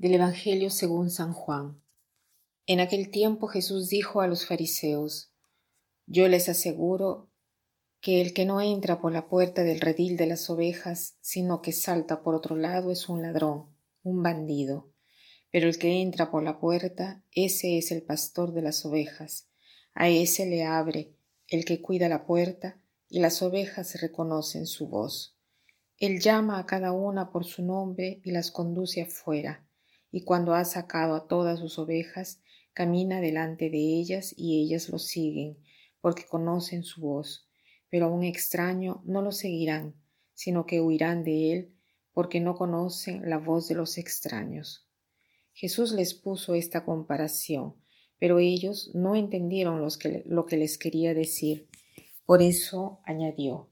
Del Evangelio según San Juan. En aquel tiempo Jesús dijo a los fariseos, Yo les aseguro que el que no entra por la puerta del redil de las ovejas, sino que salta por otro lado, es un ladrón, un bandido. Pero el que entra por la puerta, ese es el pastor de las ovejas. A ese le abre el que cuida la puerta, y las ovejas reconocen su voz. Él llama a cada una por su nombre y las conduce afuera, y cuando ha sacado a todas sus ovejas, camina delante de ellas y ellas lo siguen, porque conocen su voz. Pero a un extraño no lo seguirán, sino que huirán de él, porque no conocen la voz de los extraños. Jesús les puso esta comparación, pero ellos no entendieron lo que les quería decir. Por eso añadió,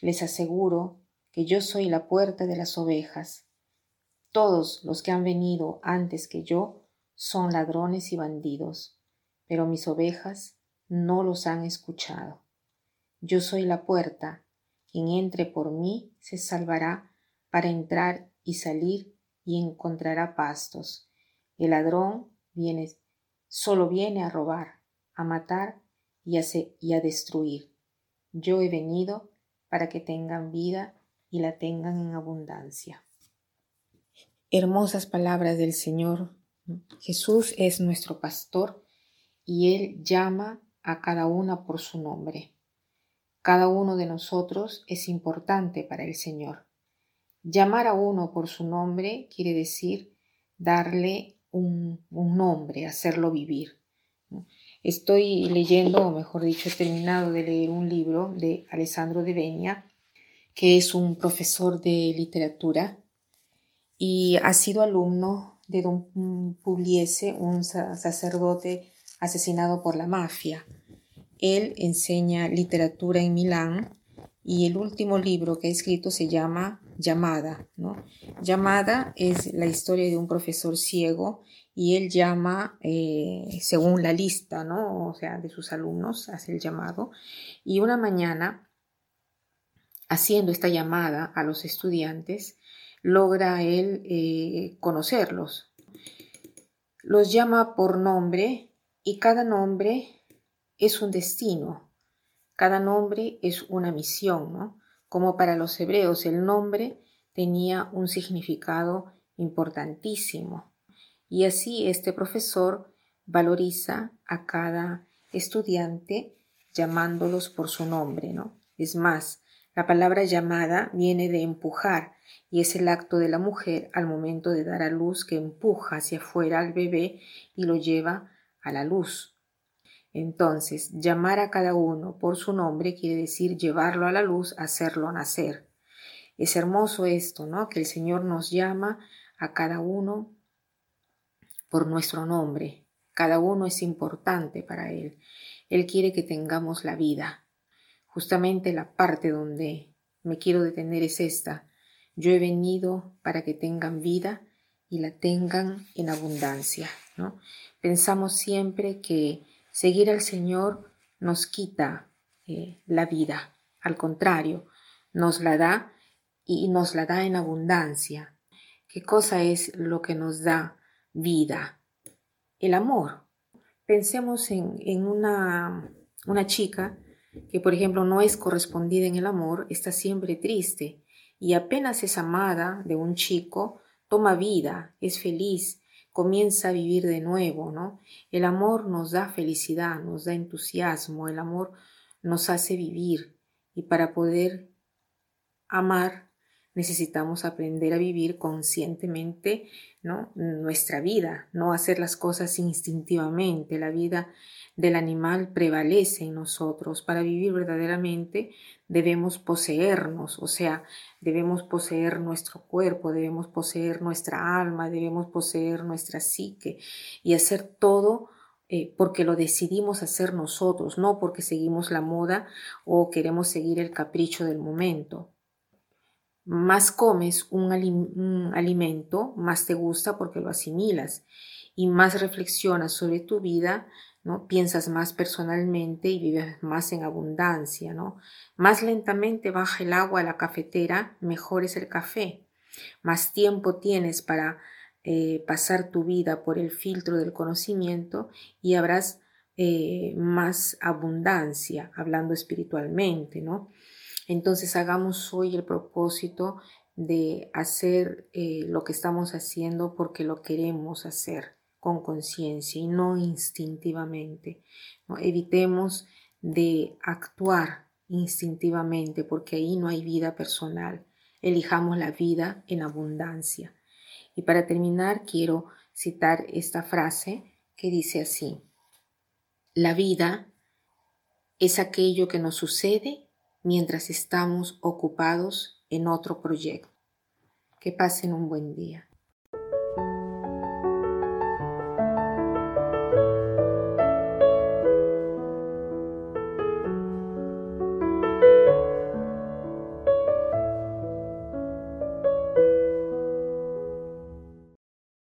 les aseguro que yo soy la puerta de las ovejas. Todos los que han venido antes que yo son ladrones y bandidos, pero mis ovejas no los han escuchado. Yo soy la puerta, quien entre por mí se salvará para entrar y salir y encontrará pastos. El ladrón viene, solo viene a robar, a matar y a, y a destruir. Yo he venido para que tengan vida y la tengan en abundancia. Hermosas palabras del Señor. Jesús es nuestro pastor y Él llama a cada una por su nombre. Cada uno de nosotros es importante para el Señor. Llamar a uno por su nombre quiere decir darle un, nombre, hacerlo vivir. Estoy leyendo, o mejor dicho, he terminado de leer un libro de Alessandro de Venia, que es un profesor de literatura y ha sido alumno de don Pugliese, un sacerdote asesinado por la mafia. Él enseña literatura en Milán y el último libro que ha escrito se llama Llamada. ¿no? Llamada es la historia de un profesor ciego y él llama eh, según la lista, ¿no? O sea, de sus alumnos, hace el llamado. Y una mañana, haciendo esta llamada a los estudiantes, logra él eh, conocerlos. Los llama por nombre y cada nombre es un destino, cada nombre es una misión, ¿no? Como para los hebreos el nombre tenía un significado importantísimo. Y así este profesor valoriza a cada estudiante llamándolos por su nombre, ¿no? Es más, la palabra llamada viene de empujar y es el acto de la mujer al momento de dar a luz que empuja hacia afuera al bebé y lo lleva a la luz. Entonces, llamar a cada uno por su nombre quiere decir llevarlo a la luz, hacerlo nacer. Es hermoso esto, ¿no? Que el Señor nos llama a cada uno por nuestro nombre. Cada uno es importante para Él. Él quiere que tengamos la vida. Justamente la parte donde me quiero detener es esta. Yo he venido para que tengan vida y la tengan en abundancia. ¿no? Pensamos siempre que Seguir al Señor nos quita eh, la vida, al contrario, nos la da y nos la da en abundancia. ¿Qué cosa es lo que nos da vida? El amor. Pensemos en, en una, una chica que, por ejemplo, no es correspondida en el amor, está siempre triste y apenas es amada de un chico, toma vida, es feliz, comienza a vivir de nuevo, ¿no? El amor nos da felicidad, nos da entusiasmo, el amor nos hace vivir y para poder amar necesitamos aprender a vivir conscientemente ¿no? nuestra vida, no hacer las cosas instintivamente. La vida del animal prevalece en nosotros. Para vivir verdaderamente debemos poseernos, o sea, debemos poseer nuestro cuerpo, debemos poseer nuestra alma, debemos poseer nuestra psique y hacer todo eh, porque lo decidimos hacer nosotros, no porque seguimos la moda o queremos seguir el capricho del momento. Más comes un, alimento, más te gusta porque lo asimilas y más reflexionas sobre tu vida, ¿no? Piensas más personalmente y vives más en abundancia, ¿no? Más lentamente baja el agua a la cafetera, mejor es el café. Más tiempo tienes para eh, pasar tu vida por el filtro del conocimiento y habrás eh, más abundancia, hablando espiritualmente, ¿no? Entonces hagamos hoy el propósito de hacer eh, lo que estamos haciendo porque lo queremos hacer con conciencia y no instintivamente. Evitemos de actuar instintivamente porque ahí no hay vida personal. Elijamos la vida en abundancia. Y para terminar quiero citar esta frase que dice así. La vida es aquello que nos sucede mientras estamos ocupados en otro proyecto. Que pasen un buen día.